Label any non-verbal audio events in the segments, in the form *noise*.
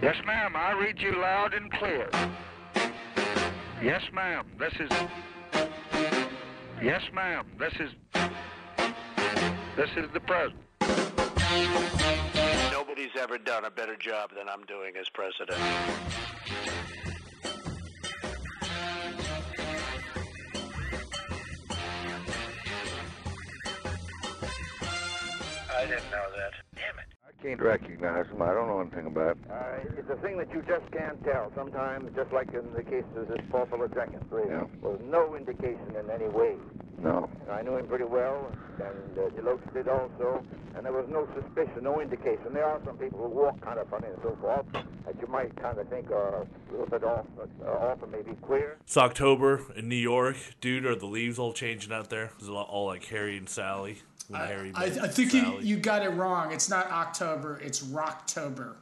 Yes, ma'am. I read you loud and clear. Yes, ma'am. This is. Yes, ma'am. This is. This is the president. Nobody's ever done a better job than I'm doing as president. I didn't know that. Damn it. I can't recognize him. I don't know anything about it. Uh, it's a thing that you just can't tell. Sometimes, just like in the case of this Paul Fuller Jenkins, there Yeah. was no indication in any way. No. And I knew him pretty well, and uh, Deloach did also, and there was no suspicion, no indication. There are some people who walk kind of funny and so forth that you might kind of think are a little bit off, but uh, off and maybe queer. It's October in New York, dude. Are the leaves all changing out there? Is it all like Harry and Sally? I, Harry I, I think you, Sally? you got it wrong. It's not October. It's Rocktober,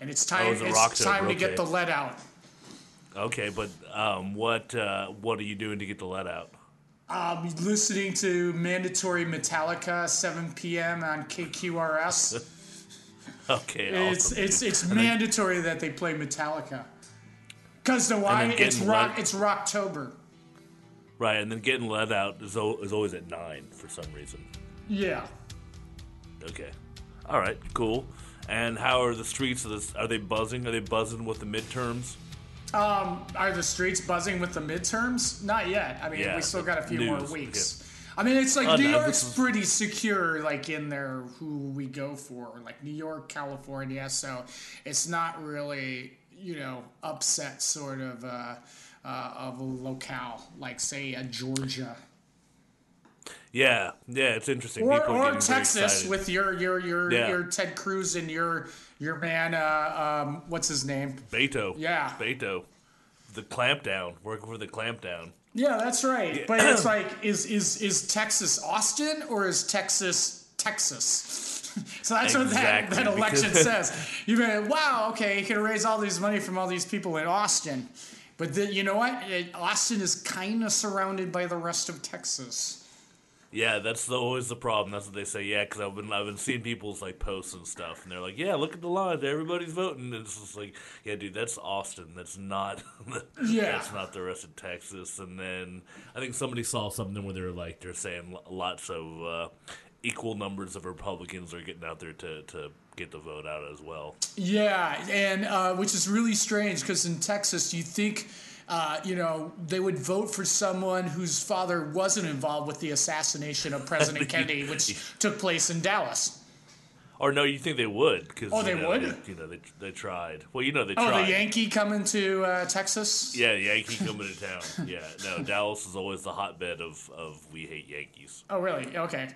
and it's time. Oh, it's it's time to get the lead out. Okay, but um, what uh, what are you doing to get the lead out? Um, listening to mandatory Metallica 7 p.m. on KQRS. *laughs* Okay, It's awesome, it's it's And then- mandatory that they play Metallica. Cause the why? then It's rock. lead- It's Rocktober. right, and then getting lead out is, al- is always at nine for some reason. Yeah. Okay, all right, cool. And how are the streets? Of this, are they buzzing? Are they buzzing with the midterms? Um, are the streets buzzing with the midterms? Not yet. I mean, Yeah, we still got a few more news, weeks. I mean, it's like Oh, New no, York's is- pretty secure, like in there who we go for, like New York, California. So it's not really, you know, upset sort of uh, uh, of a locale, like say a Georgia Yeah, yeah, it's interesting. or, or Texas with your your your Yeah. your Ted Cruz and your your man. Uh, um, what's his name? Beto. Yeah. Beto. The clampdown, working for the clampdown. Yeah, that's right. But *clears throat* it's like, is is is Texas Austin or is Texas Texas? *laughs* so that's what that, that election *laughs* says. You mean, wow, okay, you can raise all these money from all these people in Austin, but then you know what? Austin is kind of surrounded by the rest of Texas. Yeah, that's the, always the problem. That's what they say. Yeah, because I've been I've been seeing people's like posts and stuff, and they're like, "Yeah, look at the lines. Everybody's voting." And it's just like, "Yeah, dude, that's Austin. That's not. *laughs* Yeah. that's not the rest of Texas." And then I think somebody saw something where they're like, they're saying lots of uh, equal numbers of Republicans are getting out there to to get the vote out as well. Yeah, and uh, which is really strange because in Texas, you think, uh, you know, they would vote for someone whose father wasn't involved with the assassination of President *laughs* Kennedy, which took place in Dallas. Or no, you think they would? Cause, Oh, you they know, would? They, you know, they they tried. Well, you know, they tried. Oh, tried. the Yankee coming to uh, Texas? Yeah, the Yankee coming to town. *laughs* Yeah, no, Dallas is always the hotbed of, of we hate Yankees. Oh, really? Okay.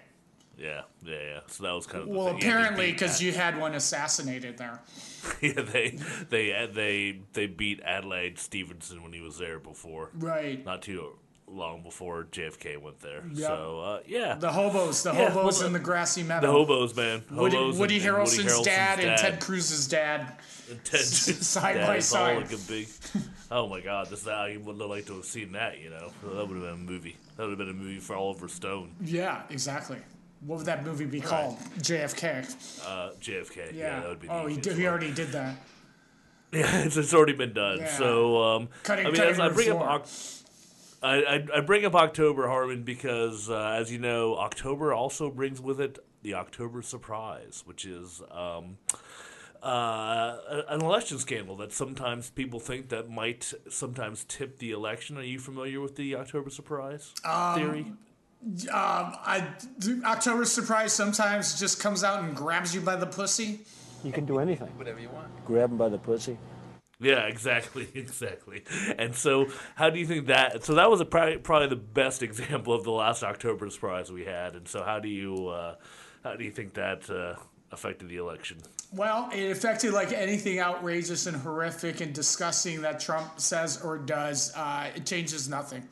Yeah, yeah, yeah. So that was kind of the Well. Apparently, because Ad- you had one assassinated there. *laughs* yeah, they they they they beat Adlai Stevenson when he was there before, Right. not too long before JFK went there. Yep. So uh, yeah, The hobos, the Yeah, hobos well, in the grassy meadow. the hobos, man. Woody, Hobos Woody and- and Woody Harrelson's dad, and. Ted Cruz's dad. And Ted side dad by is all side. like a big. *laughs* Oh my God! This I would have liked to have seen that. You know, that would have been a movie. That would have been a movie for Oliver Stone. Yeah, exactly. What would that movie be called? JFK. Uh, JFK. Yeah, Yeah. that would be. oh, he, did, he already did that. *laughs* Yeah, it's, it's already been done. Yeah. So, um, Cutting- I mean, as I bring up, floor. Oc- I, I, I bring up October, Harmon, because uh, as you know, October also brings with it the October surprise, which is um, uh, an election scandal that sometimes people think that might sometimes tip the election. Are you familiar with the October surprise theory? Um, I, the October surprise sometimes just comes out and grabs you by the pussy. You can do anything. Whatever you want. Grab him by the pussy. Yeah, exactly, *laughs* exactly. And so, how do you think that? So that was a, probably, probably the best example of the last October surprise we had. And so, how do you uh, how do you think that uh, affected the election? Well, it affected like anything outrageous and horrific and disgusting that Trump says or does. Uh, it changes nothing.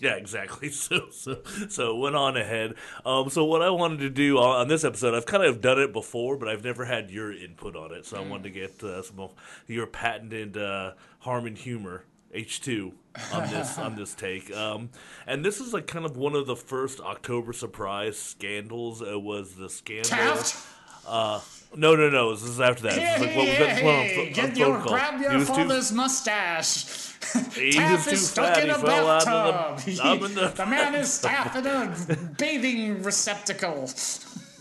Yeah, exactly. *laughs* So, so, so it went on ahead. Um, so, what I wanted to do on, on this episode, I've kind of done it before, but I've never had your input on it. So, I wanted to get uh, some of your patented uh, and humor. H two on this on this take, *laughs* um, and this is like kind of one of the first October surprise scandals. It was the scandal. Taft? Uh, No, no, no. This is after that. Is like was Hey, hey, get your, call. grab He your was too- father's mustache. He Taff is stuck fat, in a bathtub. *laughs* the- in the- *laughs* the man is staff in a bathing receptacle.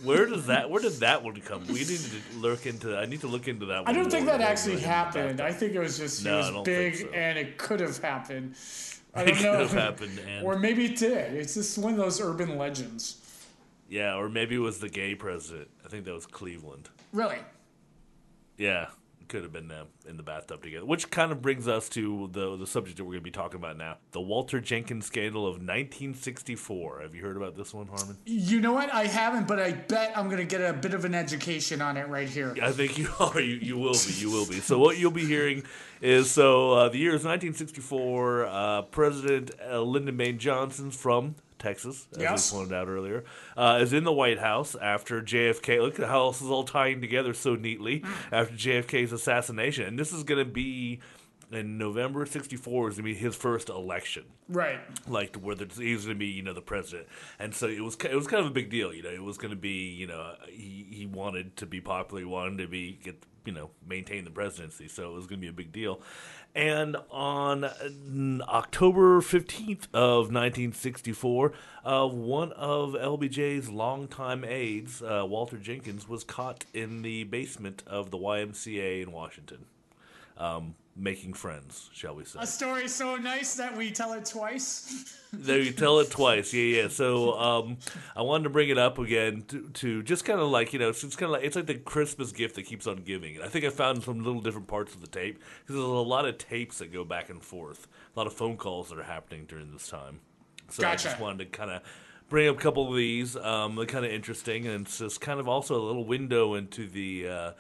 Where does that? Where did that one come? We need to look into. I need to look into that. One. I don't think that actually happened. I think it was just No, it was big so. and it could have happened. *laughs* I don't could know. have happened, and- or maybe it did. It's just one of those urban legends. Yeah, or maybe it was the gay president. I think that was Cleveland. Really? Yeah, could have been them in the bathtub together. Which kind of brings us to the the subject that we're going to be talking about now: the Walter Jenkins scandal of 1964. Have you heard about this one, Harmon? You know what? I haven't, but I bet I'm gonna get a bit of an education on it right here. I think you *laughs* are. You, you will be. You will be. So what you'll be hearing is so uh, the year is 1964. Uh, President uh, Lyndon Baines Johnson from Texas, as Yes. we pointed out earlier, uh, is in the White House after JFK. Look at how this is all tying together so neatly after JFK's assassination, and this is going to be. In November '64 is going to be his first election Right. like where the, he was going to be, you know, the president, and so it was it was kind of a big deal, you know. It was going to be, you know, he he wanted to be popular, he wanted to be get you know maintain the presidency, so it was going to be a big deal. And on October fifteenth of nineteen sixty four, uh, one of LBJ's longtime aides, uh, Walter Jenkins, was caught in the basement of the YMCA in Washington, um, making friends, shall we say? A story so nice that we tell it twice. *laughs* There you tell it twice, yeah, yeah. So um, I wanted to bring it up again to, to just kind of like you know, it's kind of like it's like the Christmas gift that keeps on giving. And I think I found some little different parts of the tape because there's a lot of tapes that go back and forth, a lot of phone calls that are happening during this time. So I just wanted to kind of bring up a couple of these. Um, they're kind of interesting, and it's just kind of also a little window into the uh,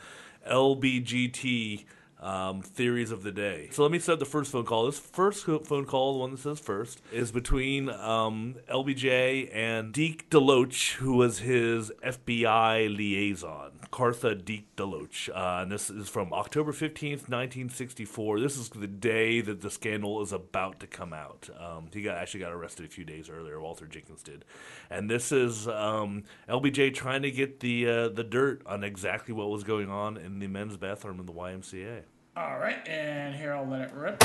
LBGT um, theories of the day. So let me set the first phone call. This first phone call, the one that says first, is between um, LBJ and Deke Deloach, who was his FBI liaison, Cartha Deke Deloach. Uh, and this is from October 15th, 1964. This is the day that the scandal is about to come out. Um, he got actually got arrested a few days earlier, Walter Jenkins did. And this is um, LBJ trying to get the, uh, the dirt on exactly what was going on in the men's bathroom in the YMCA. All right, and here I'll let it rip.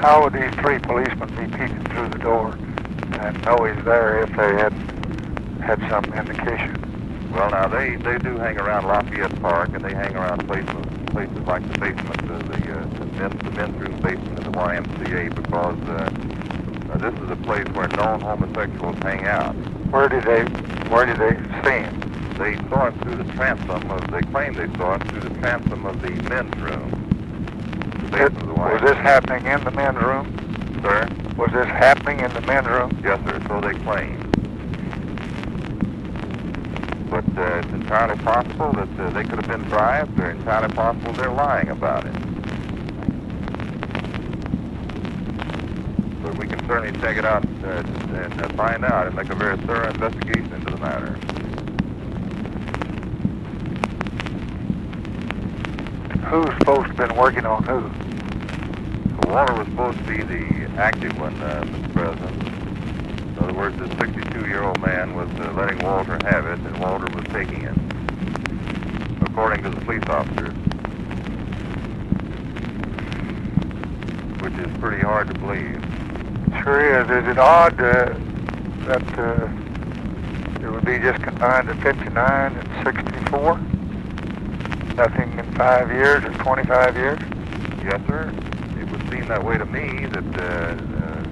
How would these three policemen be peeking through the door and know he's there if they had had some indication? Well, now they, they do hang around Lafayette Park, and they hang around places places like the basement of the uh, the, men, the men's room basement of the YMCA because uh, this is a place where known homosexuals hang out. Where did they where did they see him? They saw him through the transom of. They claim they saw him through the transom of the men's room. The of the Was this happening in the men's room? Sir? Was this happening in the men's room? Yes, sir. So they claim. But uh, it's entirely possible that uh, they could have been bribed. Or entirely possible they're lying about it. But we can certainly check it out uh, and find out and make a very thorough investigation into the matter. Who's supposed to have been working on who? Walter was supposed to be the active one, uh, Mr. President. In other words, this 62-year-old man was uh, letting Walter have it, and Walter was taking it, according to the police officers. Which is pretty hard to believe. Sure is. Is it odd uh, that uh, it would be just confined to 59 and 64? Nothing in five years or 25 years? Yes, sir. It would seem that way to me that uh, uh,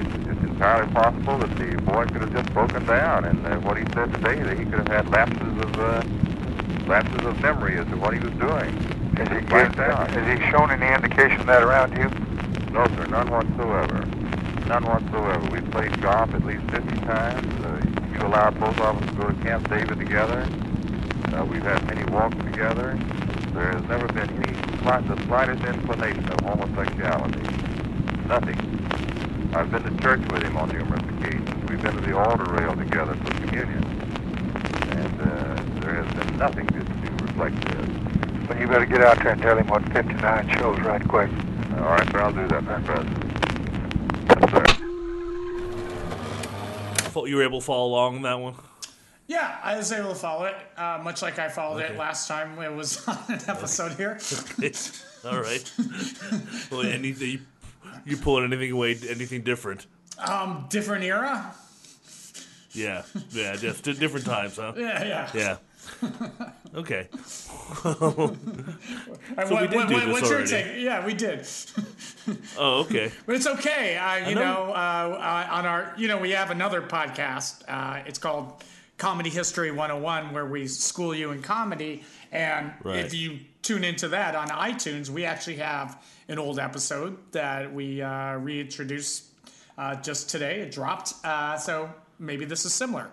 it's, it's entirely possible that the boy could have just broken down, and uh, what he said today, that he could have had lapses of uh, lapses of memory as to what he was doing. Has he, given, has he shown any indication of that around you? No, sir, none whatsoever. None whatsoever. We've played golf at least 50 times. Uh, you allowed both of us to go to Camp David together. Uh, we've had many walks together. There has never been any slight, the slightest inclination of homosexuality. Nothing. I've been to church with him on numerous occasions. We've been to the altar rail together for communion. And uh, there has been nothing to, to reflect this. Well, you better get out there and tell him what 59 shows right quick. All right, sir, I'll do that, Mr. President. Yes, sir. Fo- you were able to follow along on that one. Yeah, I was able to follow it, uh, much like I followed it last time it was *laughs* on an episode here. *laughs* All right. *laughs* well, anything you, you pulling anything away? Anything different? Um, different era. Yeah, yeah, just different times, huh? Yeah, yeah. Yeah. Okay. So we did what- do what- this what's your already. take? Yeah, we did. *laughs* Oh, okay. *laughs* But it's okay. Uh, you know. know, uh, uh, on our, you know, we have another podcast. Uh, it's called Comedy History 101, where we school you in comedy. And Right. if you tune into that on iTunes, we actually have an old episode that we uh, reintroduced uh, just today. It dropped. Uh, so maybe this is similar.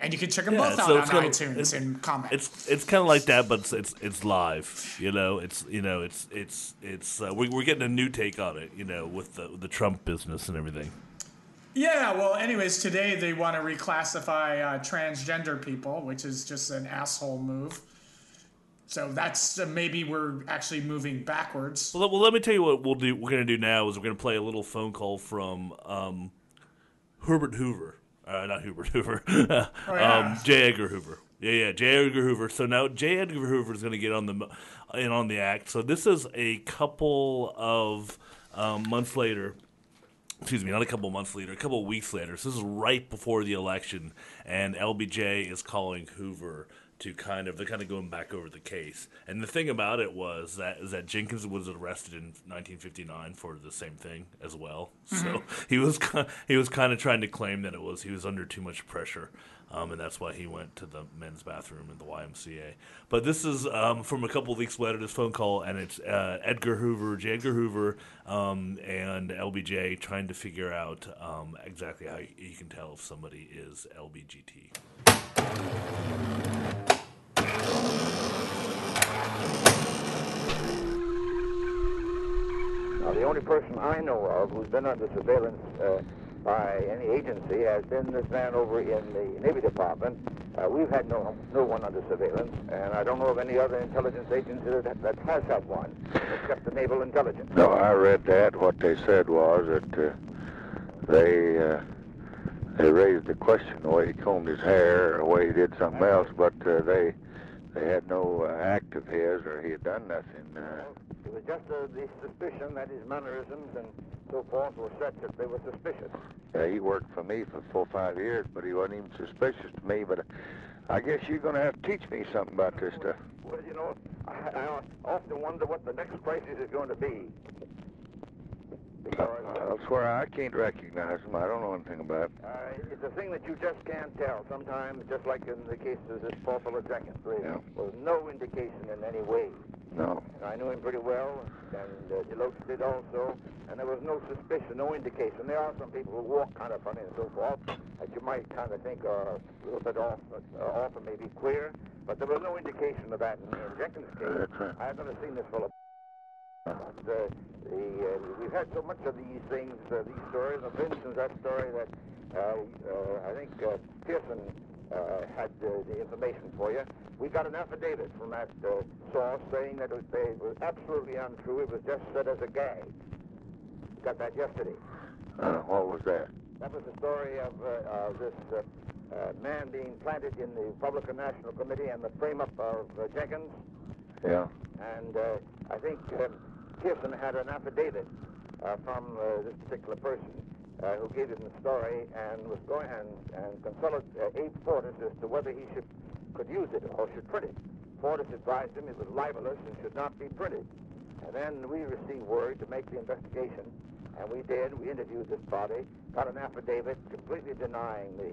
And you can check them Yeah, both out so on it's kinda- iTunes it's- and comment. It's it's kind of like that, but it's, it's it's live. You know, it's you know, it's it's it's uh, we, we're getting a new take on it. You know, with the the Trump business and everything. Yeah, well, anyways, today they want to reclassify uh, transgender people, which is just an asshole move. So that's uh, maybe we're actually moving backwards. Well, let- well, let me tell you what we'll do. We're going to do now is we're going to play a little phone call from um, Herbert Hoover. Uh, not Hubert Hoover. *laughs* yeah. um, J. Edgar Hoover. Yeah, yeah, J. Edgar Hoover. So now J. Edgar Hoover is going to get on the in on the act. So this is a couple of um, months later. Excuse me, not a couple of months later, a couple of weeks later. So this is right before the election, and LBJ is calling Hoover to kind of they're kind of going back over the case. And the thing about it was that is that Jenkins was arrested in 1959 for the same thing as well. So *laughs* he was he was kind of trying to claim that it was he was under too much pressure. Um, and that's why he went to the men's bathroom in the YMCA. But this is um, from a couple of weeks later, this phone call, and it's uh, Edgar Hoover, J. Edgar Hoover, um, and LBJ trying to figure out um, exactly how you, you can tell if somebody is LBGT. Now, the only person I know of who's been under surveillance uh, by any agency has been this man over in the Navy Department. Uh, we've had no no one under surveillance, and I don't know of any other intelligence agency that, that has had one, except the Naval Intelligence. No, I read that. What they said was that uh, they uh, they raised the question the way he combed his hair the way he did something else, but uh, they they had no uh, act of his or he had done nothing. Uh, It was just uh, the suspicion that his mannerisms and so forth were such that they were suspicious. yeah, he worked for me for four or five years, but he wasn't even suspicious to me. But I guess you're going to have to teach me something about this stuff. Well, you know, I, I often wonder what the next crisis is going to be. I swear I can't recognize him. I don't know anything about it. uh, it's a thing that you just can't tell. Sometimes, just like in the case of this Paul Fuller Jenkins, there Yeah. was no indication in any way. No. And I knew him pretty well, and uh, Deloach did also, and there was no suspicion, no indication. There are some people who walk kind of funny and so forth that you might kind of think are a little bit off, uh, off and maybe queer, but there was no indication of that in, in Jenkins' case. That's right. I have never seen this fellow. Uh, the, uh, we've had so much of these things, uh, these stories. And for instance, that story that uh, uh, I think uh, Pearson uh, had uh, the information for you. We got an affidavit from that uh, source saying that it was, they, it was absolutely untrue. It was just said as a gag. Got that yesterday. Uh, what was that? That was the story of, uh, this uh, uh, man being planted in the Republican National Committee and the frame-up of uh, Jenkins. Yeah. And uh, I think um, Pearson had an affidavit uh, from uh, this particular person uh, who gave him the story and was going and, and consulted uh, Abe Fortas as to whether he should could use it or should print it. Fortas advised him it was libelous and should not be printed. And then we received word to make the investigation, and we did. We interviewed this body, got an affidavit completely denying the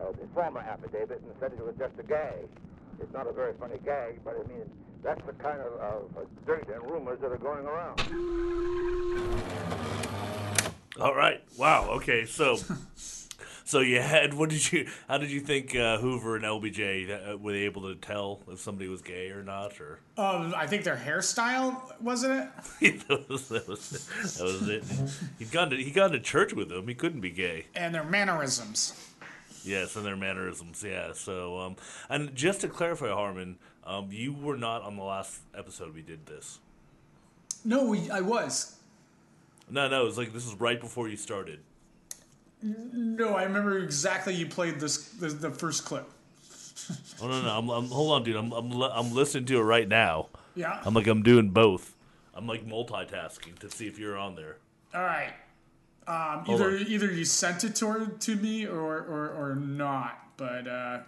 uh, the former affidavit, and said it was just a gag. It's not a very funny gag, but I mean that's the kind of, of uh, dirt and rumors that are going around. All right. Wow. Okay. So, *laughs* so you had what did you? How did you think uh, Hoover and LBJ uh, were they able to tell if somebody was gay or not? Or Um, I think their hairstyle wasn't it, that, was, *laughs* that was that was it. He'd gone to he gone to church with them. He couldn't be gay. and their mannerisms. Yes, and their mannerisms. Yeah. So, um, and just to clarify, Harmon, um, you were not on the last episode we did this. No, we, I was. No, no. It was like this is right before you started. No, I remember exactly you played this the, the first clip. *laughs* Oh no, no, I'm, I'm hold on, dude. I'm I'm I'm listening to it right now. Yeah. I'm like I'm doing both. I'm like multitasking to see if you're on there. All right. Um, either on. either you sent it to to me or or, or not, but uh,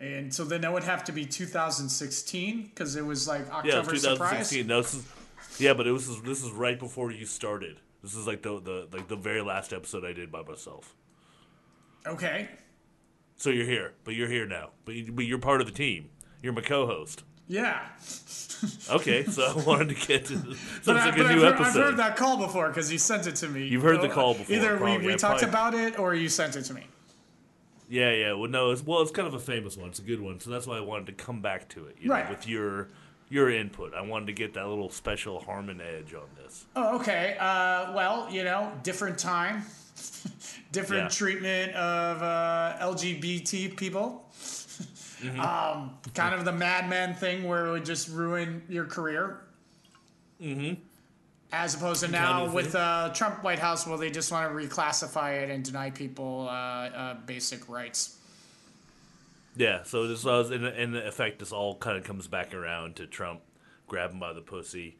and so then that would have to be 2016 because it was like October surprise. 2016. No, this is yeah, but it was this is right before you started. This is like the the like the very last episode I did by myself. Okay. So you're here, but you're here now. But you, but you're part of the team. You're my co-host. Yeah. *laughs* Okay, so I wanted to get to. So But, it's I, like but a I've, new heard, I've heard that call before because you sent it to me. You've heard the Uh, call before, Either we, we I talked probably- about it or you sent it to me. Yeah, yeah. Well, no, it's well, it's kind of a famous one. It's a good one, so that's why I wanted to come back to it. You Right. know, with your your input, I wanted to get that little special Harmon edge on this. Oh, okay. Uh, well, you know, different time, *laughs* different Yeah. treatment of uh, LGBT people. *laughs* Mm-hmm. Um, kind of the Mad Men thing where it would just ruin your career. Mm-hmm. As opposed to now with thing. uh, Trump White House, where they just want to reclassify it and deny people uh, uh, basic rights. Yeah, so this was in, in effect. This all kind of comes back around to Trump grabbing by the pussy,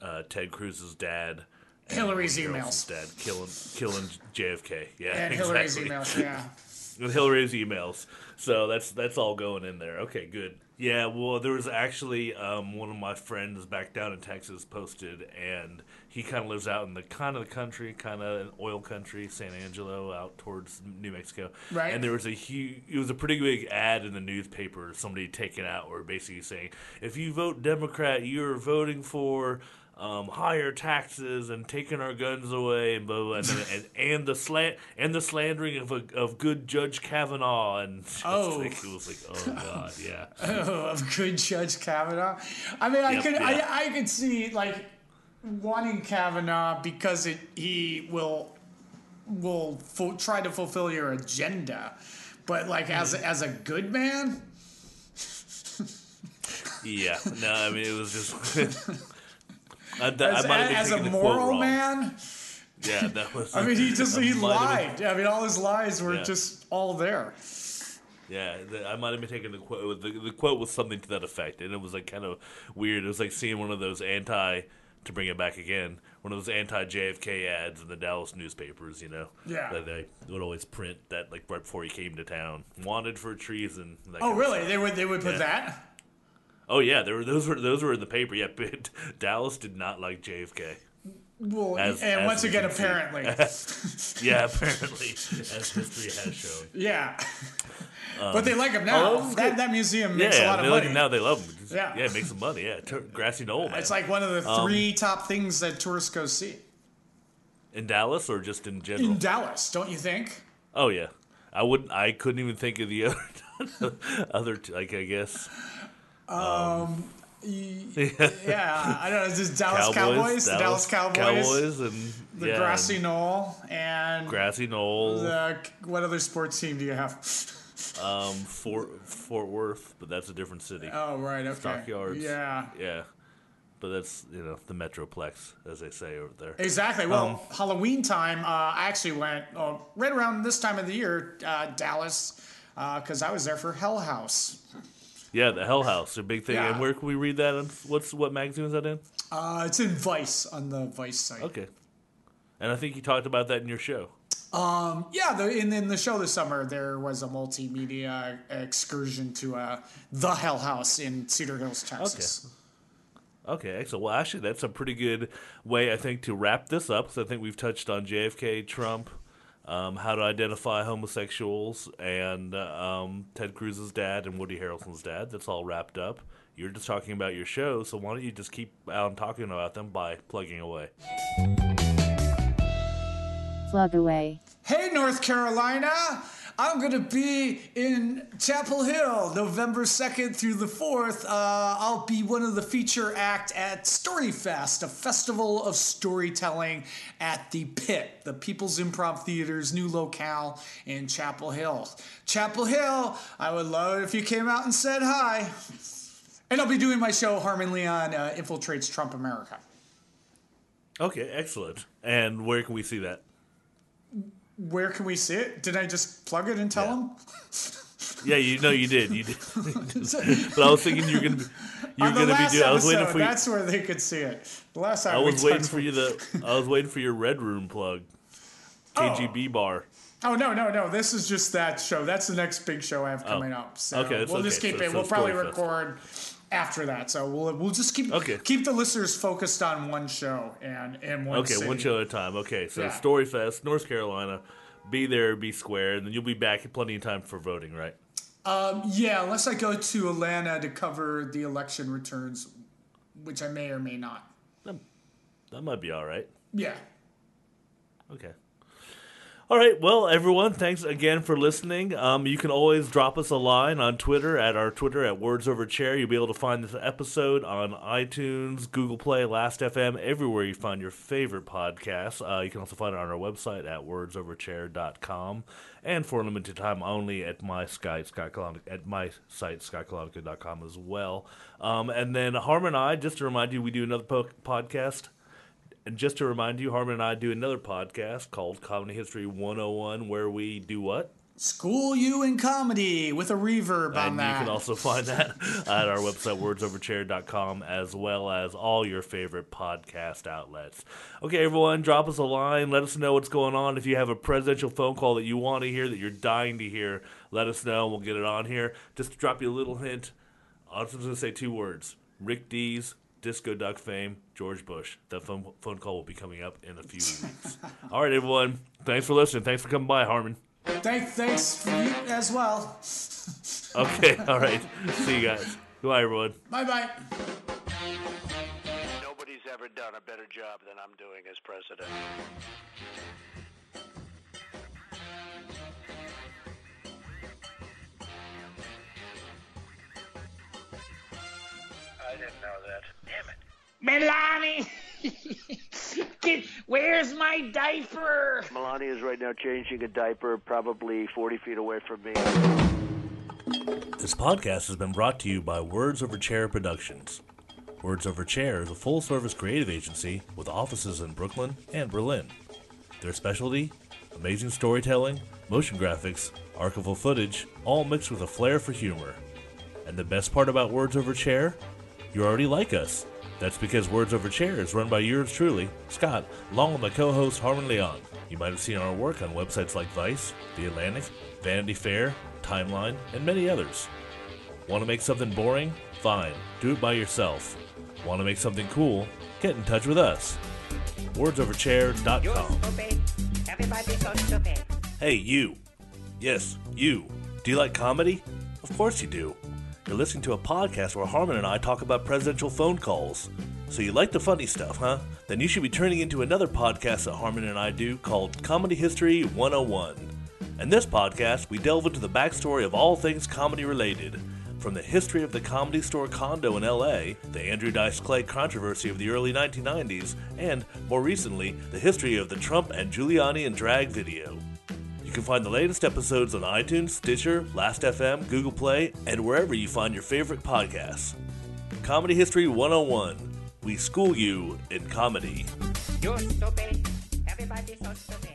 uh, Ted Cruz's dad, Hillary's emails. Dad killing killing JFK. Yeah, And exactly. Hillary's emails, yeah. with *laughs* Hillary's emails. So that's that's all going in there. Okay, good. Yeah, well, there was actually um, one of my friends back down in Texas posted, and he kind of lives out in the kind of the country, kind of an oil country, San Angelo, out towards New Mexico. Right. And there was a huge, it was a pretty big ad in the newspaper. Somebody taken out, where basically saying, if you vote Democrat, you're voting for. Um, higher taxes and taking our guns away and blah, blah, blah, and, and the slant and the slandering of a, of good Judge Kavanaugh and *laughs* Oh. like, it was like oh god yeah *laughs* of good Judge Kavanaugh. I mean, I Yep, could, yeah. I, I could see like wanting Kavanaugh because it he will will try to fulfill your agenda, but like as Mm-hmm. as a good man, yeah no I mean it was just *laughs* I, that, as, I might have been as a taking the quote moral man. yeah that was *laughs* I mean, he *laughs* just he have been- lied. I mean, all his lies were Yeah. just all there. Yeah, the, I might have been taking the quote. The, the quote was something to that effect, and it was like kind of weird. It was like seeing one of those anti, to bring it back again, one of those anti JFK ads in the Dallas newspapers. You know, Yeah. that they would always print that like right before he came to town, wanted for treason. Oh, really? They would they would put Yeah. that? Oh yeah, there were those were those were in the paper. Yeah, but *laughs* Dallas did not like JFK. Well, As- and as once again, apparently, *laughs* Yeah, apparently, *laughs* as history has shown. yeah. but they like him now. that, good. that museum makes yeah, a lot of they money. like him now. They love him. Yeah. yeah, it makes some money. Yeah, Tur- grassy knoll man. It's like one of the Um, three top things that tourists go see in Dallas or just in general. in Dallas, don't you think? Oh yeah, I wouldn't. I couldn't even think of the other, other. T- like I guess *laughs* Yeah, I don't know. Is this Dallas Cowboys? the Dallas Cowboys, Cowboys, and the yeah, grassy knoll, and grassy knoll, the what other sports team do you have? *laughs* um, Fort Fort Worth, but that's a different city. Oh, right. Okay. Stockyards. Yeah. yeah, but that's you know the Metroplex, as they say over there. Exactly. Well, Um, Halloween time, uh, I actually went uh, right around this time of the year, uh, Dallas, because I was there for Hell House. Yeah, the Hell House, a big thing. Yeah. And where can we read that? On, what's what magazine is that in? Uh, it's in Vice on the Vice site. Okay, and I think you talked about that in your show. Um, Yeah, the, in, in the show this summer, there was a multimedia excursion to uh, the Hell House in Cedar Hills, Texas. Okay. Okay, excellent. Well, actually, that's a pretty good way, I think, to wrap this up. Because I think we've touched on JFK, Trump, um, how to identify homosexuals, and uh, um, Ted Cruz's dad and Woody Harrelson's dad. That's all wrapped up. You're just talking about your show, so why don't you just keep on talking about them by plugging away? Plug away. Hey, North Carolina! I'm going to be in Chapel Hill November 2nd through the 4th. Uh, I'll be one of the feature act at Storyfest, a festival of storytelling at the Pit, the People's Improv Theater's new locale in Chapel Hill. Chapel Hill, I would love it if you came out and said hi. And I'll be doing my show, Harmon Leon uh, Infiltrates Trump America. Okay, excellent. And where can we see that? Where can we see it? Did I just plug it and tell them? Yeah, you know you did. You did. *laughs* but I was thinking you're gonna be you're gonna be doing. I was waiting for you. That's where they could see it. The last time I was waiting for you to. *laughs* I was waiting for your red room plug. Oh. KGB bar. Oh no, no, no! This is just that show. That's the next big show I have oh. coming up. So Oh. Okay, we'll just keep So- it. so we'll probably record after that. So we'll we'll just keep Okay. keep the listeners focused on one show and and one. Okay, one show at a time. Okay, so Yeah. Storyfest, North Carolina. Be there, be square, and then you'll be back in plenty of time for voting, right? Um, yeah, unless I go to Atlanta to cover the election returns, which I may or may not. That, That might be all right. Yeah. Okay. All right. Well, everyone, thanks again for listening. Um, you can always drop us a line on Twitter at our Twitter at Words Over Chair. You'll be able to find this episode on iTunes, Google Play, Last.fm, everywhere you find your favorite podcasts. Uh, you can also find it on our website at wordsoverchair.com and for a limited time only at my site, Scott Kalanick, at my site, scottkalanick.com as well. Um, and then Harm and I, just to remind you, we do another po- podcast. And just to remind you, Harmon and I do another podcast called Comedy History 101, where we do what? School you in comedy with a reverb on and that. you can also find that *laughs* at our website, wordsoverchair.com, as well as all your favorite podcast outlets. Okay, everyone, drop us a line. Let us know what's going on. If you have a presidential phone call that you want to hear, that you're dying to hear, let us know. We'll get it on here. Just to drop you a little hint, I'm just going to say two words Rick Dees, Disco Duck fame, George Bush. That phone, phone call will be coming up in a few weeks. *laughs* all right, everyone. Thanks for listening. Thanks for coming by, Harmon. Thank, thanks for you as well. *laughs* Okay, all right. See you guys. Goodbye, everyone. Bye bye. Nobody's ever done a better job than I'm doing as president. I didn't know that. Damn it. Melanie, *laughs* where's my diaper? Melania is right now changing a diaper, probably 40 feet away from me. This podcast has been brought to you by Words Over Chair Productions. Words Over Chair is a full service creative agency with offices in Brooklyn and Berlin. Their specialty? Amazing storytelling, motion graphics, archival footage, all mixed with a flair for humor. And the best part about Words Over Chair? You already like us. That's because Words Over Chair is run by yours truly, Scott, along with my co host Harmon Leon. You might have seen our work on websites like Vice, The Atlantic, Vanity Fair, Timeline, and many others. Want to make something boring? Fine, do it by yourself. Want to make something cool? Get in touch with us. WordsOverChair.com. Stupid. Everybody's so stupid. Hey, you. Yes, you. Do you like comedy? Of course you do. You're listening to a podcast where Harmon and I talk about presidential phone calls. So you like the funny stuff, huh? Then you should be turning into another podcast that Harmon and I do called Comedy History 101. In this podcast, we delve into the backstory of all things comedy related. From the history of the comedy store condo in LA, the Andrew Dice Clay controversy of the early 1990s, and, more recently, the history of the Trump and Giuliani and drag video. You can find the latest episodes on iTunes, Stitcher, Last.fm, Google Play, and wherever you find your favorite podcasts. Comedy History 101. We school you in comedy. You're. Everybody's so.